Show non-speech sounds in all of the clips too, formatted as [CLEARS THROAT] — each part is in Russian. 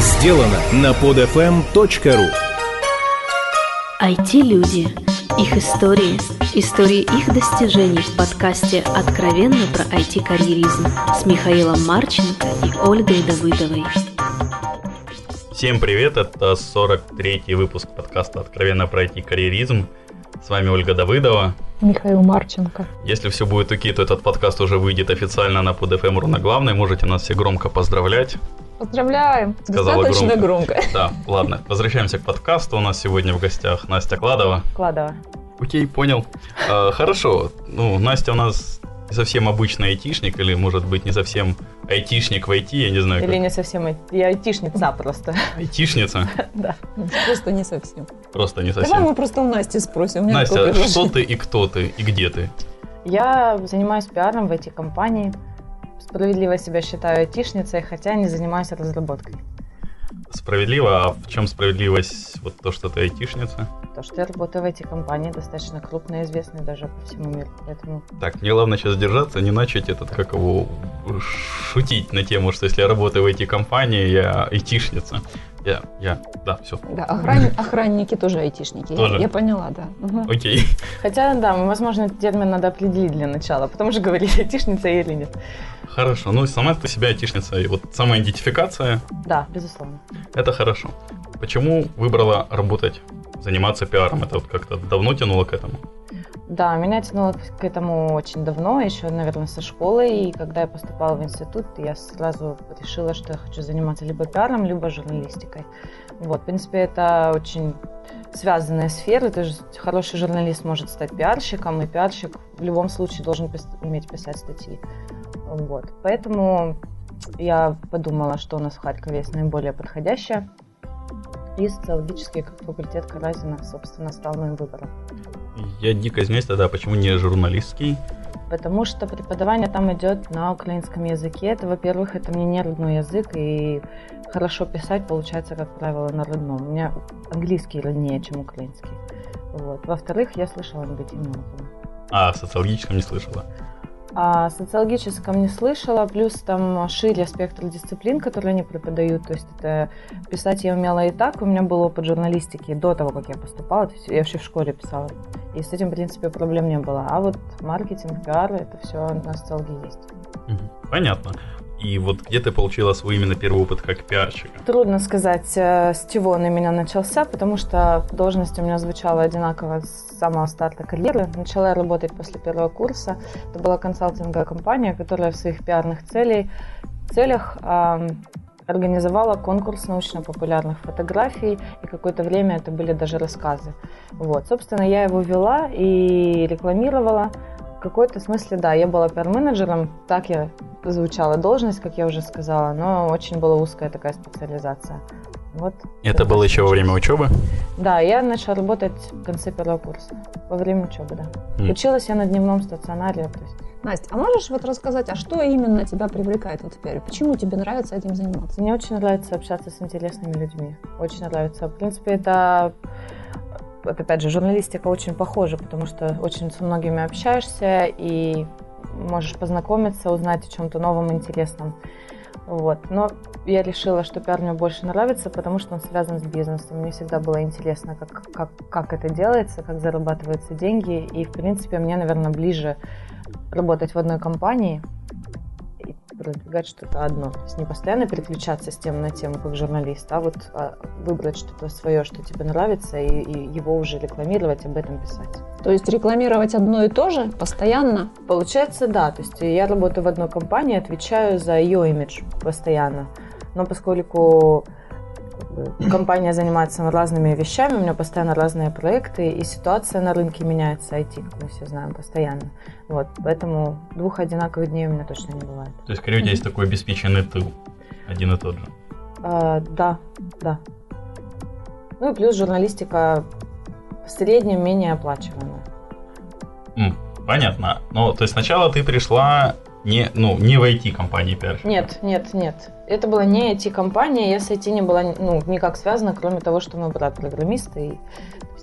сделано на podfm.ru IT-люди. Их истории. Истории их достижений в подкасте «Откровенно про IT-карьеризм» с Михаилом Марченко и Ольгой Давыдовой. Всем привет, это 43-й выпуск подкаста «Откровенно про IT-карьеризм». С вами Ольга Давыдова. Михаил Марченко. Если все будет окей, то этот подкаст уже выйдет официально на PodFM на главной. Можете нас все громко поздравлять. Поздравляем! Сказала Достаточно громко. громко. [LAUGHS] Да, ладно. Возвращаемся к подкасту. У нас сегодня в гостях Настя Кладова. Кладова. Окей, понял. А, хорошо. Ну, Настя у нас не совсем обычный айтишник, или, может быть, не совсем айтишник в IT, я не знаю. Или как. не совсем ай- я айтишница просто. [LAUGHS] Айтишница? Да. Просто не совсем. Просто не Давай совсем. мы просто у Насти спросим. Настя, предложение. что ты и кто ты, и где ты? Я занимаюсь пиаром в IT-компании. Справедливо себя считаю айтишницей, хотя не занимаюсь разработкой. Справедливо, а в чем справедливость вот то, что ты айтишница? То, что я работаю в IT-компании, достаточно крупной, известной даже по всему миру. Поэтому Так, мне главное сейчас держаться, не начать этот, как его, шутить на тему, что если я работаю в IT-компании, я айтишница. Я, я, да, все, Да, охран- охранники тоже айтишники. Я- Тоже? Я, поняла, да. Мгм. окей. Хотя, да, возможно, этот термин надо определить для начала, потом уже говорить, айтишница я или нет. Хорошо, ну сама ты себя айтишница, и вот самоидентификация, Да, безусловно. это хорошо. Почему выбрала работать, заниматься пиаром? Это вот как-то давно тянуло к этому? Да, меня тянуло к этому очень давно, еще, наверное, со школы. И когда я поступала в институт, я сразу решила, что я хочу заниматься либо пиаром, либо журналистикой. Вот, в принципе, это очень связанные сферы. То есть хороший журналист может стать пиарщиком, и пиарщик в любом случае должен уметь писать статьи. Вот. Поэтому я подумала, что у нас в Харькове есть наиболее подходящее. И социологический факультет Каразина, собственно, стал моим выбором. Я дико извиняюсь тогда, почему не журналистский? Потому что преподавание там идет на украинском языке. Это, во-первых, это мне не родной язык, и хорошо писать получается, как правило, на родном. У меня английский роднее, чем украинский. Вот. Во-вторых, я слышала негативные отзывы. А, в социологическом не слышала. А о социологическом не слышала, плюс там шире спектр дисциплин, которые они преподают. То есть это писать я умела и так. У меня был опыт журналистики до того, как я поступала. То есть я вообще в школе писала. И с этим, в принципе, проблем не было. А вот маркетинг, пиар, это все на социологии есть. Понятно. И вот где ты получила свой именно первый опыт как пиарщика? Трудно сказать, э, с чего он у меня начался, потому что должность у меня звучала одинаково с самого старта карьеры. Начала я работать после первого курса. Это была консалтинговая компания, которая в своих пиарных целей, целях организовала конкурс научно-популярных фотографий, и какое-то время это были даже рассказы. Вот, собственно, я его вела и рекламировала. В какой-то смысле, да, я была пиар-менеджером, так я звучала должность, как я уже сказала, но очень была узкая такая специализация. Вот. Это было еще во время учебы? Да, я начала работать в конце первого курса, во время учебы, да. М. Училась я на дневном стационаре, то есть Настя, а можешь вот рассказать, а что именно тебя привлекает вот теперь? Почему тебе нравится этим заниматься? Мне очень нравится общаться с интересными людьми. Очень нравится. В принципе, это, опять же, журналистика очень похожа, потому что очень со многими общаешься и можешь познакомиться, узнать о чем-то новом, интересном. Вот. Но я решила, что пиар мне больше нравится, потому что он связан с бизнесом. Мне всегда было интересно, как, как, как это делается, как зарабатываются деньги. И, в принципе, мне, наверное, ближе работать в одной компании продвигать что-то одно. То есть не постоянно переключаться с темы на тему, как журналист, а вот а, выбрать что-то свое, что тебе нравится, и, и его уже рекламировать, об этом писать. То есть рекламировать одно и то же постоянно? Получается, да. То есть я работаю в одной компании, отвечаю за ее имидж постоянно. Но поскольку компания занимается разными вещами, у меня постоянно разные проекты, и ситуация на рынке меняется, IT, мы все знаем, постоянно. Вот, поэтому двух одинаковых дней у меня точно не бывает. То есть, скорее, у тебя есть такой обеспеченный тыл, один и тот же. А, да, да. Ну и плюс журналистика в среднем менее оплачиваемая. Понятно. Ну, то есть сначала ты пришла не, ну, не в IT-компании пиар. Нет, нет, нет. Это была не IT-компания, я с IT не была ну, никак связана, кроме того, что мой брат программист, и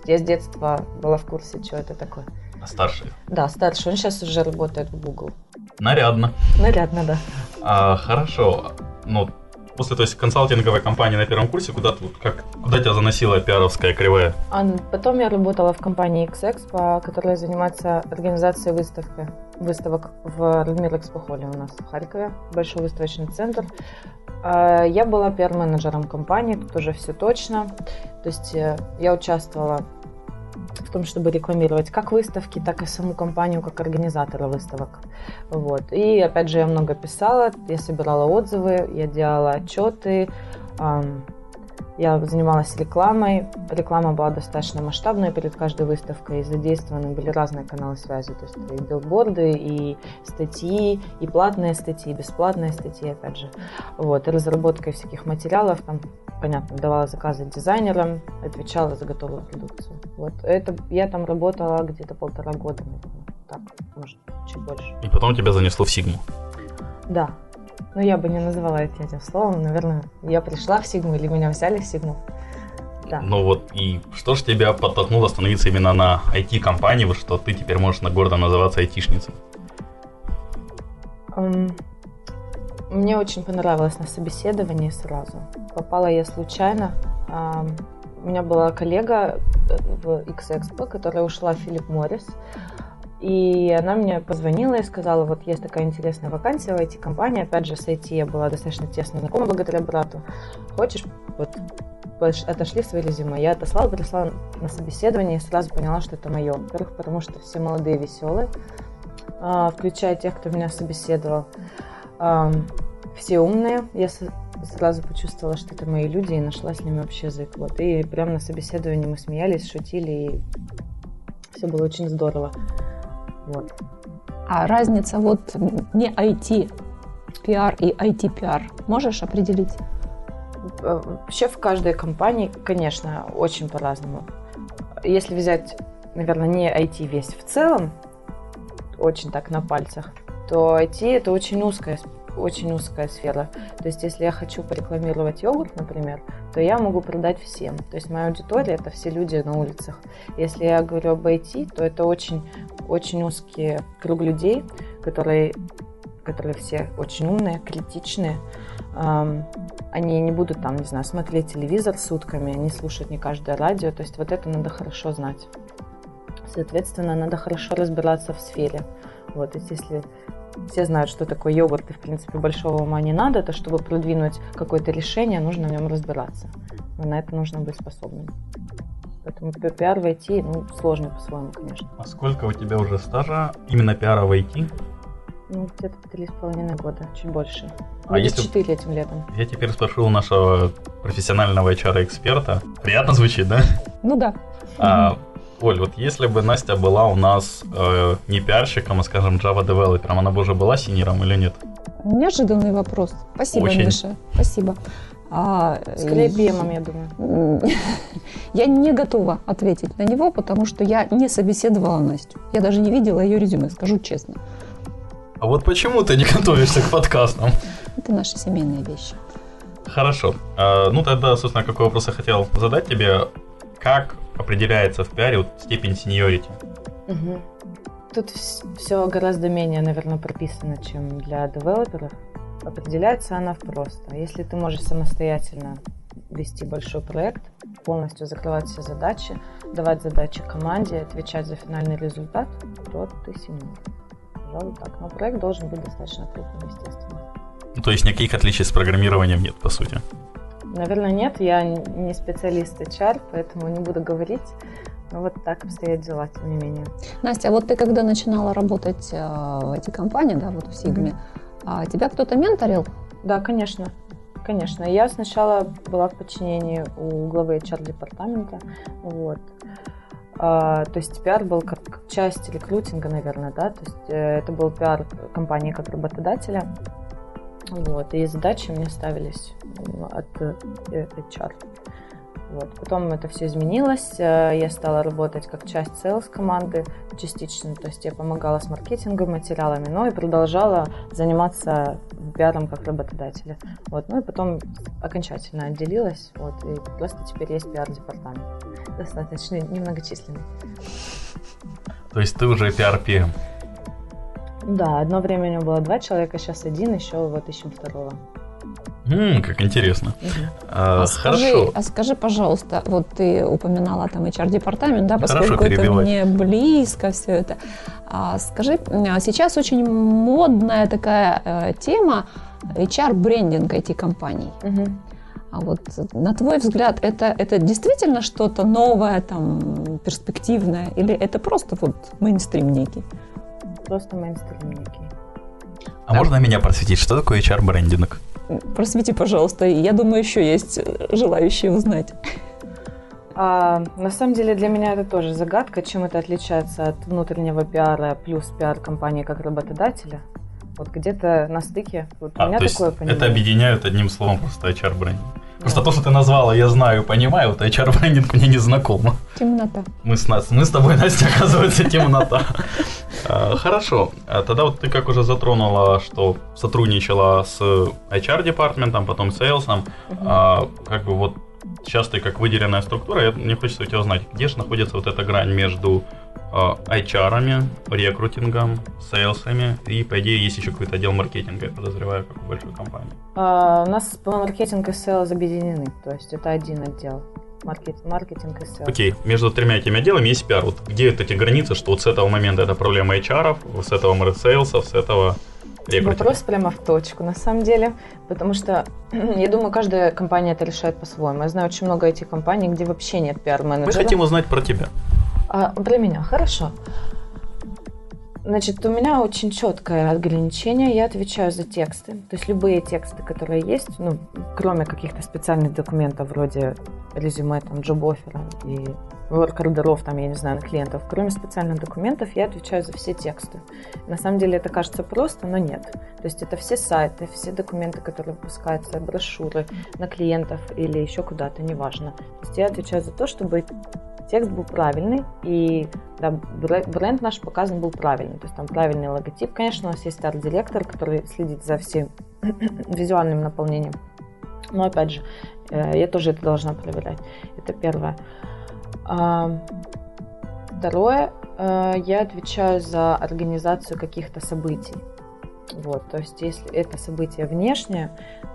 я с детства была в курсе, что это такое. А старший. Да, старший, он сейчас уже работает в Google. Нарядно. Нарядно, да. А, хорошо. Ну, после, то есть, консалтинговой компании на первом курсе, куда, ты, как, куда тебя заносила пиаровская кривая? А потом я работала в компании X-Expo, которая занимается организацией выставки, выставок в Радмир Экспохоле у нас в Харькове, большой выставочный центр. А, Я была пиар-менеджером компании, тут уже все точно. То есть э, я участвовала в том, чтобы рекламировать как выставки, так и саму компанию как организатора выставок. Вот. И опять же я много писала, я собирала отзывы, я делала отчеты, я занималась рекламой. Реклама была достаточно масштабная перед каждой выставкой. И задействованы были разные каналы связи. То есть и билборды, и статьи, и платные статьи, и бесплатные статьи, опять же. Вот. И разработкой всяких материалов. Там, понятно, давала заказы дизайнерам, отвечала за готовую продукцию. Вот. Это, я там работала где-то полтора года, наверное. Так, может, чуть больше. И потом тебя занесло в Сигму. Да. Но я бы не называла это этим словом. Наверное, я пришла в Сигму или меня взяли в Сигму. Да. Ну вот, и что же тебя подтолкнуло становиться именно на IT-компании, вот что ты теперь можешь на гордо называться айтишницей? Ам, Мне очень понравилось на собеседовании сразу. Попала я случайно. Ам, У меня была коллега э, в X-Expo, которая ушла в Филипп Моррис. И она мне позвонила и сказала, вот есть такая интересная вакансия в IT-компании. Опять же, с IT я была достаточно тесно знакома благодаря брату. Хочешь, вот отошли свои резюме. Я отослала, пришла на собеседование и сразу поняла, что это мое. Во-первых, потому что все молодые, веселые, а, включая тех, кто меня собеседовал. Все умные. Я сразу почувствовала, что это мои люди, и нашла с ними общий язык. Вот. И прямо на собеседовании мы смеялись, шутили, и все было очень здорово. Вот. А разница вот не IT пиар и IT пиар можешь определить? Э, Вообще в каждой компании, конечно, очень по-разному. Если взять, наверное, не IT весь в целом, очень так на пальцах, то IT это очень узкая, очень узкая сфера. То есть, если я хочу порекламировать йогурт, например, то я могу продать всем. То есть, моя аудитория это все люди на улицах. Если я говорю об IT, то это очень, очень узкий круг людей, которые, которые все очень умные, критичные, они не будут там, не знаю, смотреть телевизор сутками, не слушать не каждое радио. То есть вот это надо хорошо знать. Соответственно, надо хорошо разбираться в сфере. Вот, то если все знают, что такое йогурт, и, в принципе, большого ума не надо, то чтобы продвинуть какое-то решение, нужно в нем разбираться. Но на это нужно быть способным. Поэтому пи- пиар в IT, ну, сложно по-своему, конечно. А сколько у тебя уже стажа именно пиара в IT? Ну, где-то три с половиной года, чуть больше. А если- четыре этим летом. Я теперь спрошу у нашего профессионального HR-эксперта. Приятно звучит, да? Ну да. А, Оль, вот если бы Настя была у нас э, не пиарщиком, а, скажем, Java-девелопером, она бы уже была senior ом или нет? Неожиданный вопрос. Спасибо, Очень. Миша. Спасибо. А, Скорее PM, я думаю. [LAUGHS] Я не готова ответить на него, потому что я не собеседовала Настю. Я даже не видела ее резюме, скажу честно. А вот почему ты не готовишься к подкастам? Это наши семейные вещи. Хорошо. А, ну тогда, собственно, какой вопрос я хотел задать тебе. Как определяется в пиаре вот степень сеньорити? Мгм. Тут все гораздо менее, наверное, прописано, чем для девелоперов. Определяется она просто. Если ты можешь самостоятельно вести большой проект, полностью закрывать все задачи, давать задачи команде, отвечать за финальный результат, то ты сеньор. Пожалуй, так. Но проект должен быть достаточно крупным, естественно. Ну, то есть никаких отличий с программированием нет, по сути. Наверное, нет. Я не специалист HR, поэтому не буду говорить. Но вот так обстоят дела, тем не менее. Настя, а вот ты когда начинала работать э, в эти компании, да, вот в Сигме, а тебя кто-то менторил? Да, конечно. Конечно. Я сначала была в подчинении у главы HR-департамента. Вот. А, то есть пиар был как часть рекрутинга, наверное, да. То есть э, это был пиар компании как работодателя. Вот. И задачи мне ставились от э, HR. Вот. Потом это все изменилось. Э, Я стала работать как часть sales команды частично. То есть я помогала с маркетингом, материалами, но и продолжала заниматься пиаром как работодателя. Вот. Ну и потом окончательно отделилась. Вот. И просто теперь есть пиар-департамент. Достаточно немногочисленный. То есть ты уже пиар-пиэм. Да, одно время у него было два человека, сейчас один, еще вот ищем второго. М, как интересно. Мгм. А, А скажи, Хорошо. а скажи, пожалуйста, вот ты упоминала там HR-департамент, да, Хорошо поскольку это мне близко все это. А скажи, а сейчас очень модная такая э, тема HR-брендинг IT-компаний. Мгм. А вот на твой взгляд, это, это действительно что-то новое, там, перспективное, или это просто вот мейнстрим некий? Просто мейнстрим некий. А можно меня просветить, что такое HR-брендинг? Просвети, пожалуйста. Я думаю, еще есть желающие узнать. А, на самом деле для меня это тоже загадка, чем это отличается от внутреннего пиара плюс пиар компании как работодателя. Вот где-то на стыке. Вот у А, меня то есть такое это понимание. объединяют одним словом просто HR-брендинг. Просто то, что ты назвала, я знаю, понимаю, вот HR-брендинг мне не знакомо. Темнота. Мы с, нас, мы с тобой, Настя, оказывается, темнота. [LAUGHS] А, Хорошо. А Тогда вот ты как уже затронула, что сотрудничала с HR-департаментом, потом с sales ом. А, Как бы вот сейчас ты как выделенная структура, мне хочется у тебя узнать, где же находится вот эта грань между HR-ами, рекрутингом, sales ами и, по идее, есть еще какой-то отдел маркетинга, я подозреваю, как у большой компании. А, у нас маркетинг и sales объединены. То есть это один отдел. Маркет, маркетинг и sales. Окей, между тремя этими отделами есть пиар. Вот где вот эти границы, что вот с этого момента это проблема HR, с этого сейлсов, с этого рекрутинга? Вопрос прямо в точку, на самом деле, потому что [CLEARS THROAT] я думаю, каждая компания это решает по-своему. Я знаю очень много этих компаний, где вообще нет Мы пиар-менеджера. хотим узнать про тебя. А, про меня, хорошо. Значит, у меня очень четкое ограничение. Я отвечаю за тексты. То есть любые тексты, которые есть, ну, кроме каких-то специальных документов вроде резюме, там, джоб-оффера и ворк-ордеров, там, я не знаю, на клиентов. Кроме специальных документов я отвечаю за все тексты. На самом деле это кажется просто, но нет. То есть это все сайты, все документы, которые выпускаются, брошюры на клиентов или еще куда-то, неважно. То есть я отвечаю за то, чтобы текст был правильный, и да, бре- бренд наш показан был правильный. То есть там правильный логотип. Конечно, у нас есть арт-директор, который следит за всем [CLEARS THROAT] визуальным наполнением. Но опять же, э, я тоже это должна проверять. Это первое. А, Второе, э, я отвечаю за организацию каких-то событий. Вот, то есть, если это событие внешнее,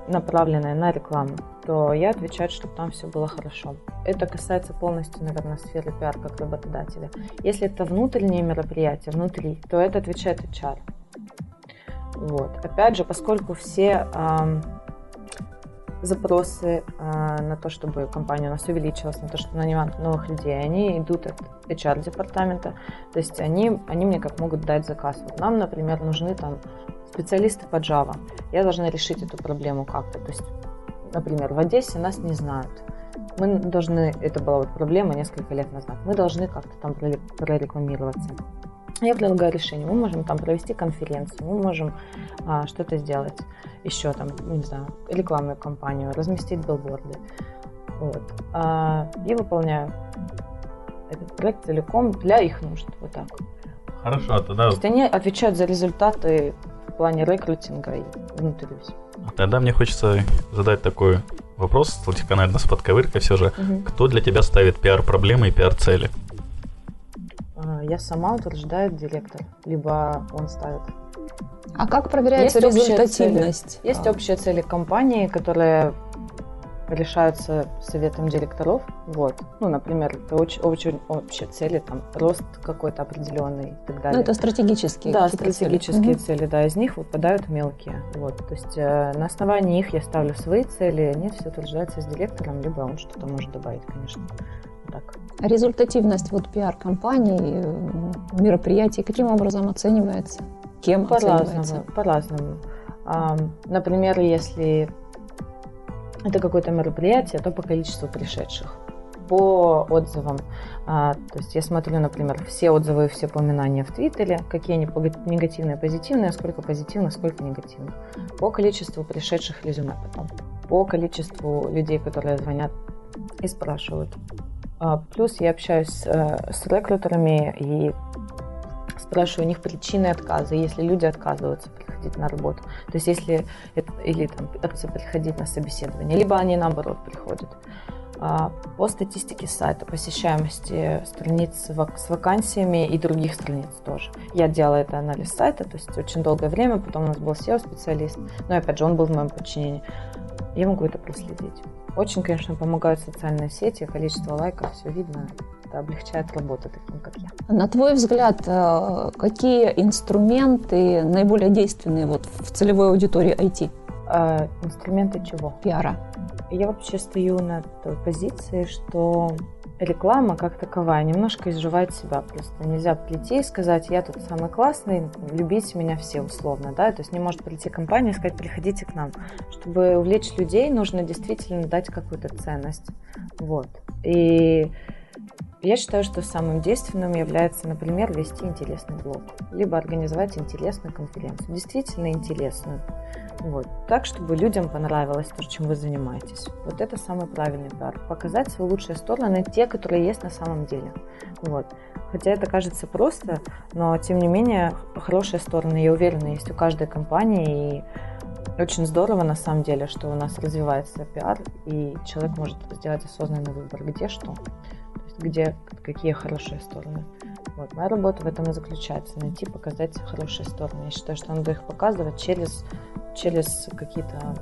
направленное на рекламу, то я отвечаю, чтобы там все было хорошо. Это касается полностью, наверное, сферы пиар как работодателя. Если это внутреннее мероприятие, внутри, то это отвечает HR. Вот. Опять же, поскольку все ам, запросы а, на то, чтобы компания у нас увеличилась, на то, чтобы нанимать новых людей, они идут от HR-департамента. То есть они, они мне как могут дать заказ. Вот нам, например, нужны там специалисты по Java. Я должна решить эту проблему как-то. То есть, например, в Одессе нас не знают. Мы должны, это была вот проблема несколько лет назад, мы должны как-то там прорек- прорекламироваться. Я предлагаю решение. Мы можем там провести конференцию, мы можем а, что-то сделать еще там, не знаю, рекламную кампанию, разместить билборды. Вот. А, и выполняю этот проект целиком для их нужд. Вот так. То Хорошо, тогда, есть они отвечают за результаты в плане рекрутинга и внутри всего. тогда мне хочется задать такой вопрос, слегка, наверное, с подковыркой все же. Кто для тебя ставит пиар-проблемы и пиар-цели? А, Я сама утверждает директор, либо он ставит. А как проверяется Есть общие результативность? Есть А, общие цели компании, которые решаются советом директоров. Вот. Ну, например, это очень, очень общие цели, там, рост какой-то определенный и так далее. Ну, это стратегические Да, цели. стратегические Мгм. цели, да, из них выпадают мелкие. Вот, то есть э, на основании их я ставлю свои цели, нет, все утверждается с директором, либо он что-то может добавить, конечно. Так. Результативность вот пиар-компаний, э, мероприятий, каким образом оценивается? Кем По-разному, оценивается? по-разному. Например, если это какое-то мероприятие, то по количеству пришедших. По отзывам. А, То есть я смотрю, например, все отзывы и все упоминания в Твиттере, какие они негативные, позитивные, сколько позитивных, сколько негативных. По количеству пришедших резюме потом. По количеству людей, которые звонят и спрашивают. А, Плюс я общаюсь э, с рекрутерами и спрашиваю у них причины отказа, если люди отказываются приходить на работу. То есть если или там приходить на собеседование, либо они наоборот приходят. А, По статистике сайта, посещаемости страниц с вакансиями и других страниц тоже. Я делала это анализ сайта, то есть очень долгое время, потом у нас был SEO-специалист, но опять же он был в моем подчинении. Я могу это проследить. Очень, конечно, помогают социальные сети, количество лайков, все видно. Это облегчает работу таким, как я. На твой взгляд, э, какие инструменты наиболее действенные вот в целевой аудитории IT? А, инструменты чего? Пиара. Я вообще стою на той позиции, что реклама как таковая немножко изживает себя. Просто нельзя прийти и сказать, я тут самый классный, любите меня все условно. Да? То есть не может прийти компания и сказать, приходите к нам. Чтобы увлечь людей, нужно действительно дать какую-то ценность. Вот. И я считаю, что самым действенным является, например, вести интересный блог, либо организовать интересную конференцию, действительно интересную. Вот. Так, чтобы людям понравилось то, чем вы занимаетесь. Вот это самый правильный пиар. Показать свои лучшие стороны, те, которые есть на самом деле. Вот. Хотя это кажется просто, но тем не менее хорошие стороны, я уверена, есть у каждой компании. И очень здорово на самом деле, что у нас развивается пиар, и человек может сделать осознанный выбор, где что где какие хорошие стороны. Вот. Моя работа в этом и заключается. Найти, показать хорошие стороны. Я считаю, что надо их показывать через, через какие-то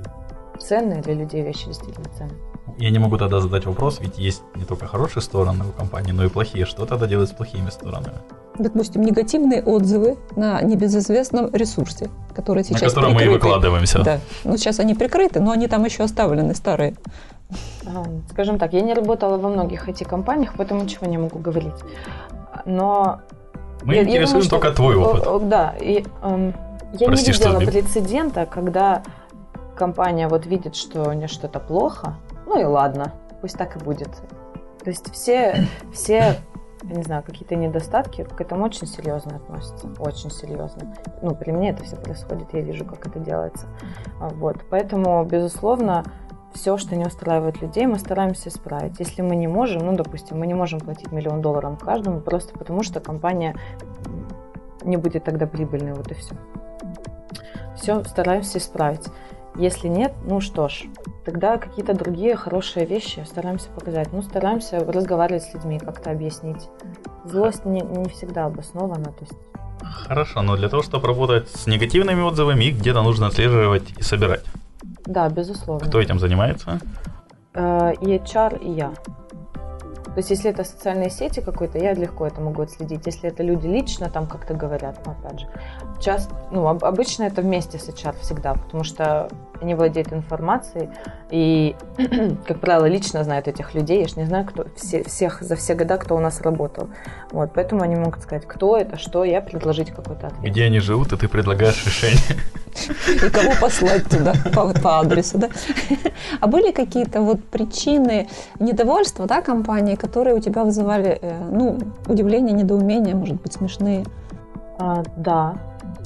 ценные для людей вещи действительно ценные. Я не могу тогда задать вопрос, ведь есть не только хорошие стороны у компании, но и плохие. Что тогда делать с плохими сторонами? Допустим, негативные отзывы на небезызвестном ресурсе, который сейчас На котором прикрыты. мы и выкладываемся. Да. Ну, сейчас они прикрыты, но они там еще оставлены, старые. Скажем так, я не работала во многих IT-компаниях, поэтому ничего не могу говорить. Но Мы я, интересуем я думаю, что- только твой опыт. Да, и эм, я Прости, не что видела сбил. прецедента, когда компания вот видит, что у нее что-то плохо, ну и ладно, пусть так и будет. То есть все, все я не знаю, какие-то недостатки к этому очень серьезно относятся, очень серьезно. Ну, при мне это все происходит, я вижу, как это делается. А, Вот, поэтому, безусловно, все, что не устраивает людей, мы стараемся исправить. Если мы не можем, ну, допустим, мы не можем платить миллион долларов каждому, просто потому что компания не будет тогда прибыльной, вот и все. Все стараемся исправить. Если нет, ну что ж, тогда какие-то другие хорошие вещи стараемся показать. Ну, стараемся разговаривать с людьми, как-то объяснить. Злость не, не всегда обоснована, то есть Хорошо, но для того, чтобы работать с негативными отзывами, их где-то нужно отслеживать и собирать. Да, безусловно. Кто этим занимается? Э, и HR, и я. То есть, если это социальные сети какой-то, я легко это могу отследить. Если это люди лично там как-то говорят, ну, опять же. Часто, ну, об- обычно это вместе с HR всегда, потому что они владеют информацией и, [CLEARS THROAT] как правило, лично знают этих людей. Я же не знаю, кто все, всех за все года, кто у нас работал. Вот, поэтому они могут сказать, кто это, что, я предложить какой-то ответ. Где они живут, и ты предлагаешь решение. [LAUGHS] И кого послать туда по, по адресу, да? А были какие-то вот причины недовольства, да, компании, которые у тебя вызывали, э, ну, удивление, недоумение, может быть, смешные? А, да,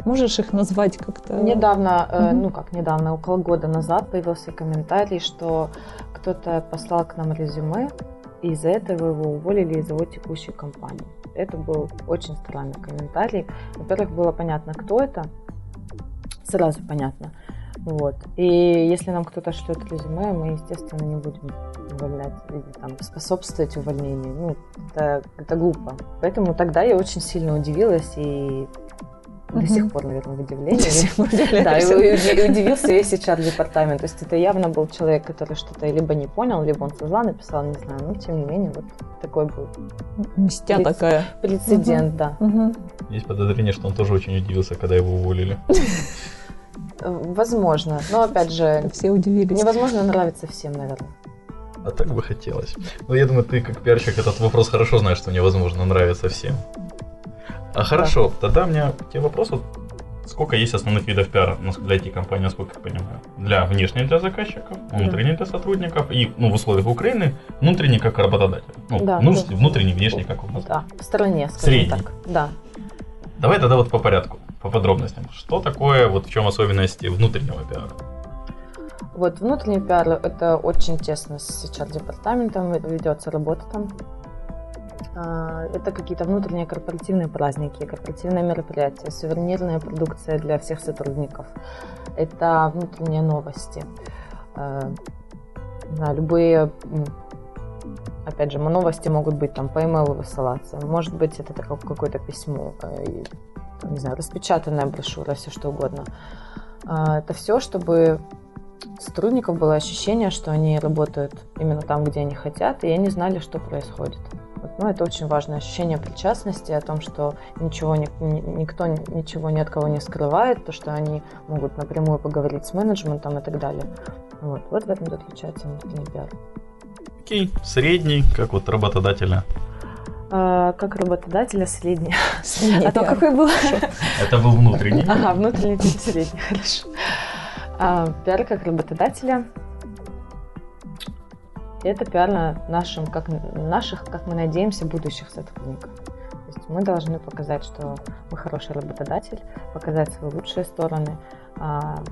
Можешь их назвать как-то? Недавно, Мгм. ну как недавно, около года назад появился комментарий, что кто-то послал к нам резюме, и из-за этого его уволили из его текущей компании. Это был очень странный комментарий. Во-первых, было понятно, кто это, сразу понятно. Вот. И если нам кто-то шлет резюме, мы, естественно, не будем увольнять или там, способствовать увольнению. Ну, это, это глупо. Поэтому тогда я очень сильно удивилась и до сих пор, наверное, в удивлении. До сих пор Да, и, удивился весь HR-департамент. То есть это явно был человек, который что-то либо не понял, либо он со зла написал, не знаю. Но тем не менее, вот такой был Мстя такая. прецедент, да. Есть подозрение, что он тоже очень удивился, когда его уволили. [LAUGHS] Возможно. Но опять же, Все удивились. невозможно нравиться всем, наверное. А так бы хотелось. Но я думаю, ты как пиарщик этот вопрос хорошо знаешь, что невозможно нравится всем. А хорошо, тогда у меня к тебе вопрос. Вот сколько есть основных видов пиара ну, для IT-компании, насколько я понимаю? Для внешних для заказчиков, внутренних для сотрудников и ну, в условиях Украины внутренний как работодатель. Ну, Да, ну, да. внутренний, внешний как у нас. Да, в стороне, скажем Средний. так. Да. Давай тогда вот по порядку, по подробностям. Что такое, вот в чем особенности внутреннего пиара? Вот внутренний пиар это очень тесно с HR-департаментом ведется работа там. А, Это какие-то внутренние корпоративные праздники, корпоративные мероприятия, сувенирная продукция для всех сотрудников. Это внутренние новости. Не знаю, любые, опять же, новости могут быть там по email высылаться. Может быть, это какое-то письмо, э, не знаю, распечатанная брошюра, все что угодно. А, Это все, чтобы сотрудников было ощущение, что они работают именно там, где они хотят, и они знали, что происходит. Ну, это очень важное ощущение причастности, о том, что ничего, ни, никто ничего ни от кого не скрывает, то, что они могут напрямую поговорить с менеджментом и так далее. Вот, вот в этом заключается внутренний пиар. Окей, средний, как вот работодателя. А, как работодателя средний. [LAUGHS] средний а то какой был? Это был внутренний. Ага, внутренний средний, [LAUGHS] хорошо. А, пиар как работодателя это пиар на нашим, как, наших, как мы надеемся, будущих сотрудников. То есть мы должны показать, что мы хороший работодатель, показать свои лучшие стороны, а,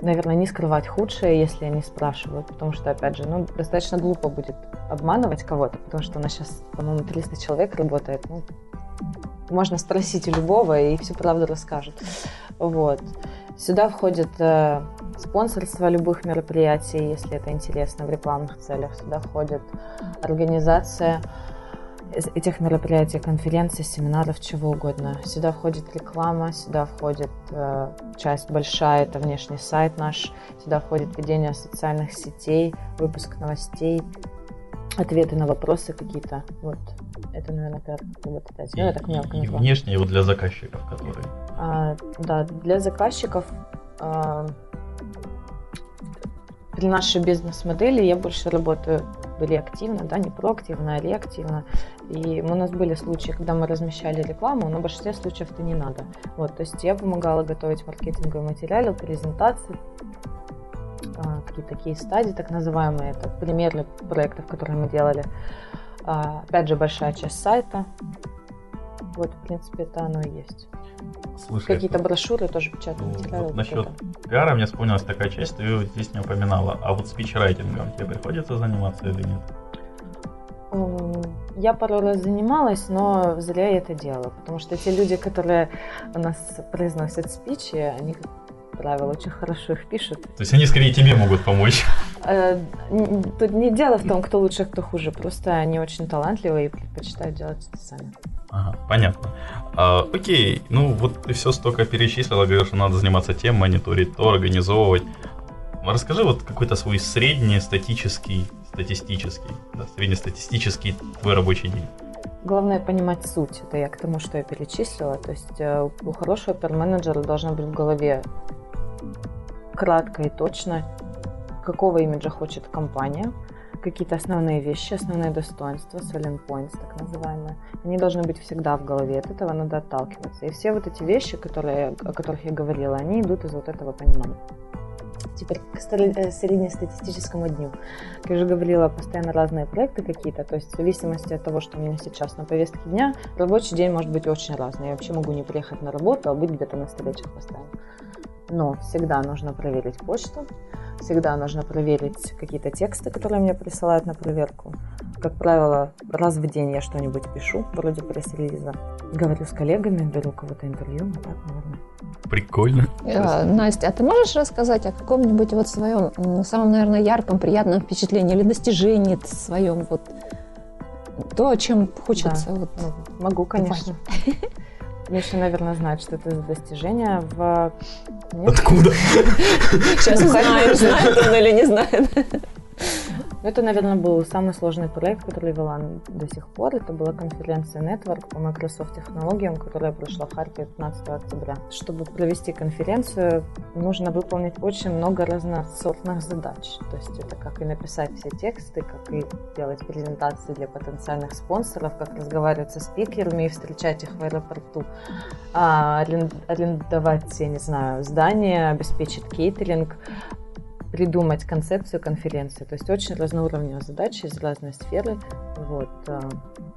наверное, не скрывать худшее, если они спрашивают, потому что, опять же, ну, достаточно глупо будет обманывать кого-то, потому что у нас сейчас, по-моему, 300 человек работает, ну, можно спросить у любого, и всю правду расскажут. Вот. Сюда входит э, спонсорство любых мероприятий, если это интересно, в рекламных целях. Сюда входит организация этих мероприятий, конференций, семинаров, чего угодно. Сюда входит реклама, сюда входит э, часть большая, это внешний сайт наш, сюда входит ведение социальных сетей, выпуск новостей, ответы на вопросы какие-то. Вот это, наверное, пиар работодатель. Ну, я так мелко и, и внешне вот для заказчиков, которые... А, да, для заказчиков а, при нашей бизнес-модели я больше работаю реактивно, да, не проактивно, а реактивно. И у нас были случаи, когда мы размещали рекламу, но в большинстве случаев это не надо. Вот, то есть я помогала готовить маркетинговые материалы, презентации, а, какие-то такие стадии, так называемые, это примеры проектов, которые мы делали. А, опять же, большая часть сайта. Вот, в принципе, это оно и есть. Слушай, Какие-то брошюры тоже печатные ну, материалы. Вот насчет это. пиара мне вспомнилась такая часть, ты ее здесь не упоминала. А вот спичрайтингом тебе приходится заниматься или нет? Я пару раз занималась, но зря я это делала, потому что те люди, которые у нас произносят спичи, они, правило, очень хорошо их пишут. То есть они скорее тебе могут помочь? Э, тут не дело в том, кто лучше, кто хуже. Просто они очень талантливые и предпочитают делать это сами. Ага, понятно. А, окей, ну вот ты все столько перечислила, говоришь, что надо заниматься тем, мониторить то, организовывать. Расскажи вот какой-то свой средний статический, статистический, да, среднестатистический твой рабочий день. Главное понимать суть. Это я к тому, что я перечислила. То есть э, у хорошего пиар-менеджера должна быть в голове кратко и точно, какого имиджа хочет компания, какие-то основные вещи, основные достоинства, selling points, так называемые, они должны быть всегда в голове, от этого надо отталкиваться. И все вот эти вещи, которые, о которых я говорила, они идут из вот этого понимания. Теперь к э, среднестатистическому дню. Как я уже говорила, постоянно разные проекты какие-то, то есть в зависимости от того, что у меня сейчас на повестке дня, рабочий день может быть очень разный. Я вообще могу не приехать на работу, а быть где-то на встречах постоянно. Но всегда нужно проверить почту, всегда нужно проверить какие-то тексты, которые мне присылают на проверку. Как правило, раз в день я что-нибудь пишу, вроде пресс-релиза. Говорю с коллегами, беру кого-то интервью, вот так, наверное. Прикольно. А, Настя, а ты можешь рассказать о каком-нибудь вот своем, самом, наверное, ярком, приятном впечатлении или достижении своем, вот то, о чем хочется? Да, вот, ну, могу, конечно. Миша, наверное, знает, что это за достижение в... Откуда? Сейчас [LAUGHS] узнаем, знает он или не знает. Это, наверное, был самый сложный проект, который вела до сих пор. Это была конференция Network по Microsoft технологиям, которая прошла в Харькове 15 октября. Чтобы провести конференцию, нужно выполнить очень много разносортных задач. То есть это как и написать все тексты, как и делать презентации для потенциальных спонсоров, как разговаривать со спикерами и встречать их в аэропорту, а, арендовать, я не знаю, здание, обеспечить кейтеринг, придумать концепцию конференции. То есть очень разноуровневые задачи из разной сферы. Вот. Э,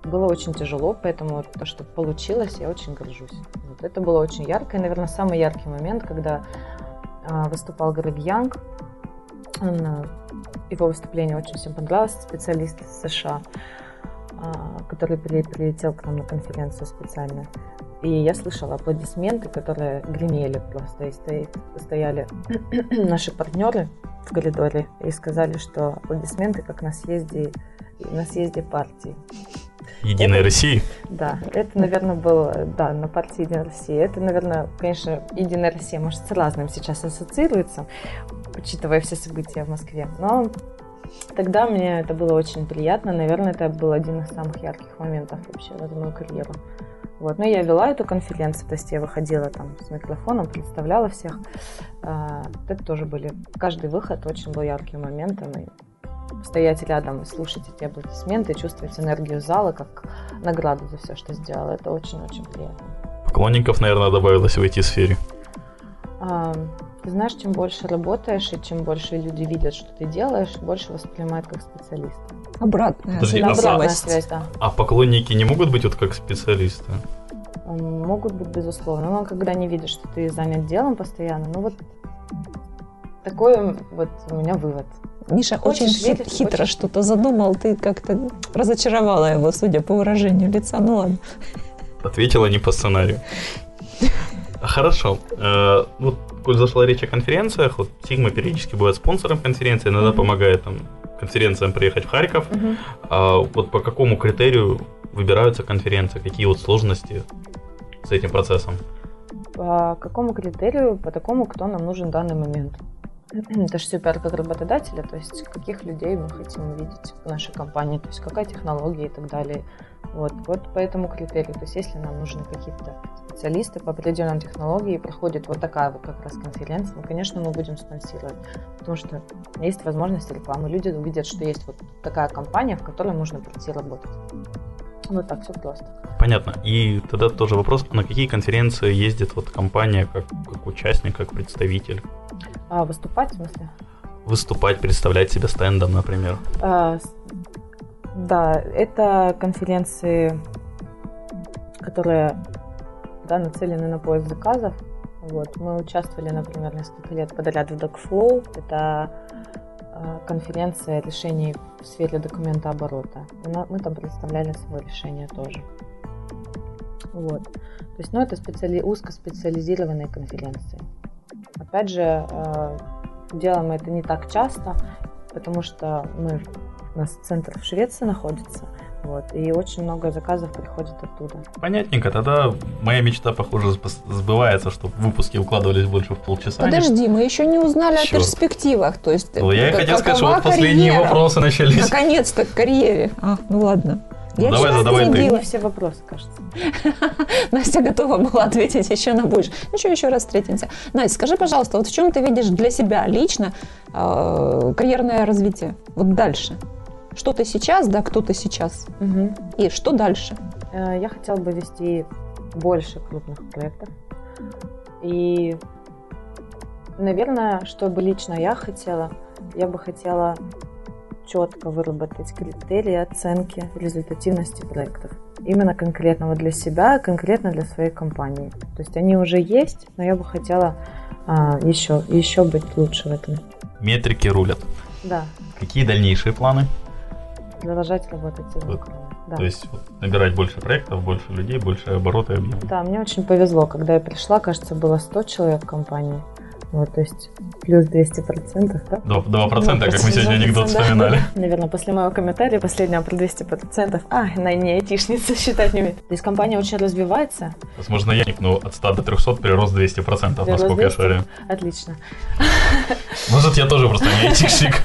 было очень тяжело, поэтому то, что получилось, я очень горжусь. Вот. Это было очень ярко. И, наверное, самый яркий момент, когда э, выступал Грег Янг. Он, э, его выступление очень всем понравилось, специалист США, который прилетел к нам на конференцию специально. И я слышала аплодисменты, которые гремели просто. И стояли [CLEARS THROAT] наши партнеры в коридоре и сказали, что аплодисменты как на съезде, на съезде партии. Единой это, России? Да, это, наверное, было, да, на партии Единой России. Это, наверное, конечно, Единая Россия, может, с разным сейчас ассоциируется. учитывая все события в Москве. Но тогда мне это было очень приятно. Наверное, это был один из самых ярких моментов вообще в мою карьеру. Вот. Но я вела эту конференцию, то есть я выходила там с микрофоном, представляла всех. А, это тоже были... Каждый выход очень был ярким моментом. И стоять рядом и слушать эти аплодисменты, чувствовать энергию зала как награду за все, что сделала. Это очень-очень приятно. Поклонников, наверное, добавилось в IT-сфере. А, ты знаешь, чем больше работаешь и чем больше люди видят, что ты делаешь, больше воспринимают как специалиста. Обратная Подожди, а Обратная связь, да. А поклонники не могут быть вот как специалисты? Могут быть, безусловно. Но когда они видят, что ты занят делом постоянно, ну вот такой вот у меня вывод. Миша Хочешь очень верить, хитро хочешь- что-то задумал, ты как-то разочаровала его, судя по выражению лица. Ну ладно. Ответила не по сценарию. [LAUGHS] Хорошо. Э, Вот, коль зашла речь о конференциях, вот Sigma периодически бывает спонсором конференции, иногда помогает там конференциям приехать в Харьков. А вот по какому критерию выбираются конференции? Какие вот сложности с этим процессом? По какому критерию? По такому, кто нам нужен в данный момент. Это же все пиар как работодателя, то есть каких людей мы хотим увидеть в нашей компании, то есть какая технология и так далее. Вот, вот по этому критерию. То есть если нам нужны какие-то специалисты по определенным технологии, проходит вот такая вот как раз конференция, ну, конечно, мы будем спонсировать, потому что есть возможность рекламы. Люди увидят, что есть вот такая компания, в которой можно прийти работать. Вот так все просто. Понятно. И тогда тоже вопрос, на какие конференции ездит вот компания как, как участник, как представитель? А выступать, в смысле? Выступать, представлять себя стендом, например. А, Да, это конференции, которые да, нацелены на поиск заказов. Вот. Мы участвовали, например, несколько лет подряд в DocFlow. Это а, конференция решений в сфере документооборота. Мы там представляли свое решение тоже. Вот. То есть, ну, это специали... узкоспециализированные конференции. Опять же, э, делаем мы это не так часто, потому что мы у нас центр в Швеции находится, вот, и очень много заказов приходит оттуда. Понятненько. Тогда моя мечта, похоже, сб- сбывается, чтобы выпуски укладывались больше в полчаса. Подожди, мы еще не узнали Чёрт. о перспективах. То есть, Ну, я и хотел сказать, что какова вот последние карьера? вопросы начались. Наконец-то к карьере. А, ну ладно. Ну, Я давай задавай ты. все вопросы, кажется. [LAUGHS] Настя готова была ответить еще на больше. Ну что, еще раз встретимся. Настя, скажи, пожалуйста, вот в чем ты видишь для себя лично э, карьерное развитие? Вот дальше. Что ты сейчас, да, кто ты сейчас? Мгм. И что дальше? Э, Я хотела бы вести больше крупных проектов. И, наверное, чтобы лично я хотела, я бы хотела четко выработать критерии оценки результативности проектов. Именно конкретного для себя, конкретно для своей компании. То есть они уже есть, но я бы хотела а, еще, еще быть лучше в этом. Метрики рулят. Да, Какие дальнейшие планы? продолжать работать. Вот. Да. То есть вот, набирать больше проектов, больше людей, больше обороты объема. Да, мне очень повезло. Когда я пришла, кажется, было 100 человек в компании. Вот, то есть плюс 200 процентов, да? Два, два процента, как мы сегодня анекдот 2%, да. вспоминали. [LAUGHS] Наверное, после моего комментария последнего про 200 процентов. А, она не айтишница, [LAUGHS] считать не умеет. То есть компания очень развивается. Возможно, я но от 100 до 300 прирост 200 процентов, насколько я 200? шарю. Отлично. [LAUGHS] Может, я тоже просто не айтишник.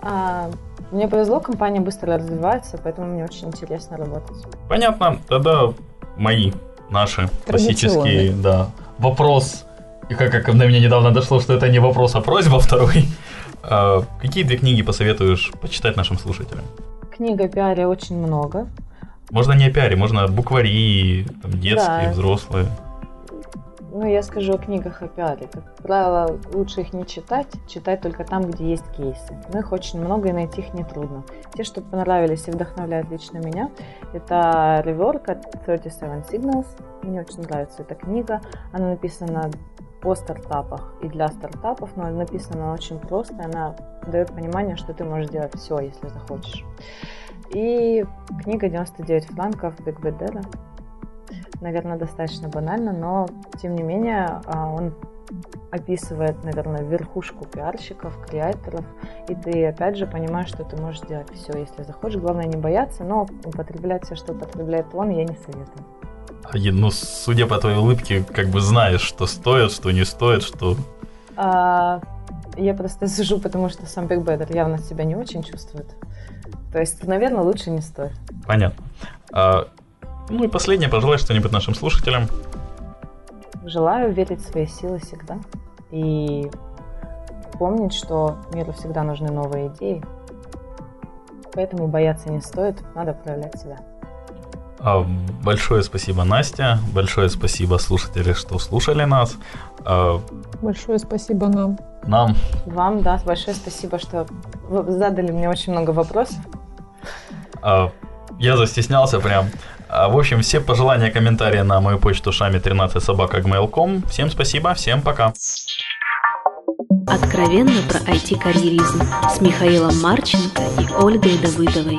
А, мне повезло, компания быстро развивается, поэтому мне очень интересно работать. Понятно, тогда мои, наши классические, да, вопрос, и как, как до меня недавно дошло, что это не вопрос, а просьба второй. А, Какие две книги посоветуешь почитать нашим слушателям? Книга о пиаре очень много. Можно не о пиаре, можно буквари, там, детские, Да. взрослые. Ну, я скажу о книгах о пиаре. Как правило, лучше их не читать, читать только там, где есть кейсы. Но их очень много, и найти их нетрудно. Те, что понравились и вдохновляют лично меня, это Реворк от 37 Signals. Мне очень нравится эта книга. Она написана о стартапах и для стартапов, но написана она очень просто. Она дает понимание, что ты можешь делать все, если захочешь. И книга 99 франков Биг Бедера наверное, достаточно банально, но тем не менее а, он описывает, наверное, верхушку пиарщиков, креаторов, и ты опять же понимаешь, что ты можешь делать все, если захочешь. Главное не бояться, но употреблять все, что употребляет он, я не советую. Ну, судя по твоей улыбке, как бы знаешь, что стоит, что не стоит, что... А, Я просто сижу, потому что сам Биг Бэдер явно себя не очень чувствует. То есть, наверное, лучше не стоит. Понятно. А, ну и последнее, пожелай что-нибудь нашим слушателям. Желаю верить в свои силы всегда. И помнить, что миру всегда нужны новые идеи. Поэтому бояться не стоит, надо проявлять себя. А, большое спасибо, Настя. Большое спасибо, слушатели, что слушали нас. А, Большое спасибо нам. Нам. Вам, да, большое спасибо, что вы задали мне очень много вопросов. А, я застеснялся прям. В общем, все пожелания, комментарии на мою почту шами 13 собака gmail.com. Всем спасибо, всем пока. Откровенно про IT-карьеризм с Михаилом Марченко и Ольгой Давыдовой.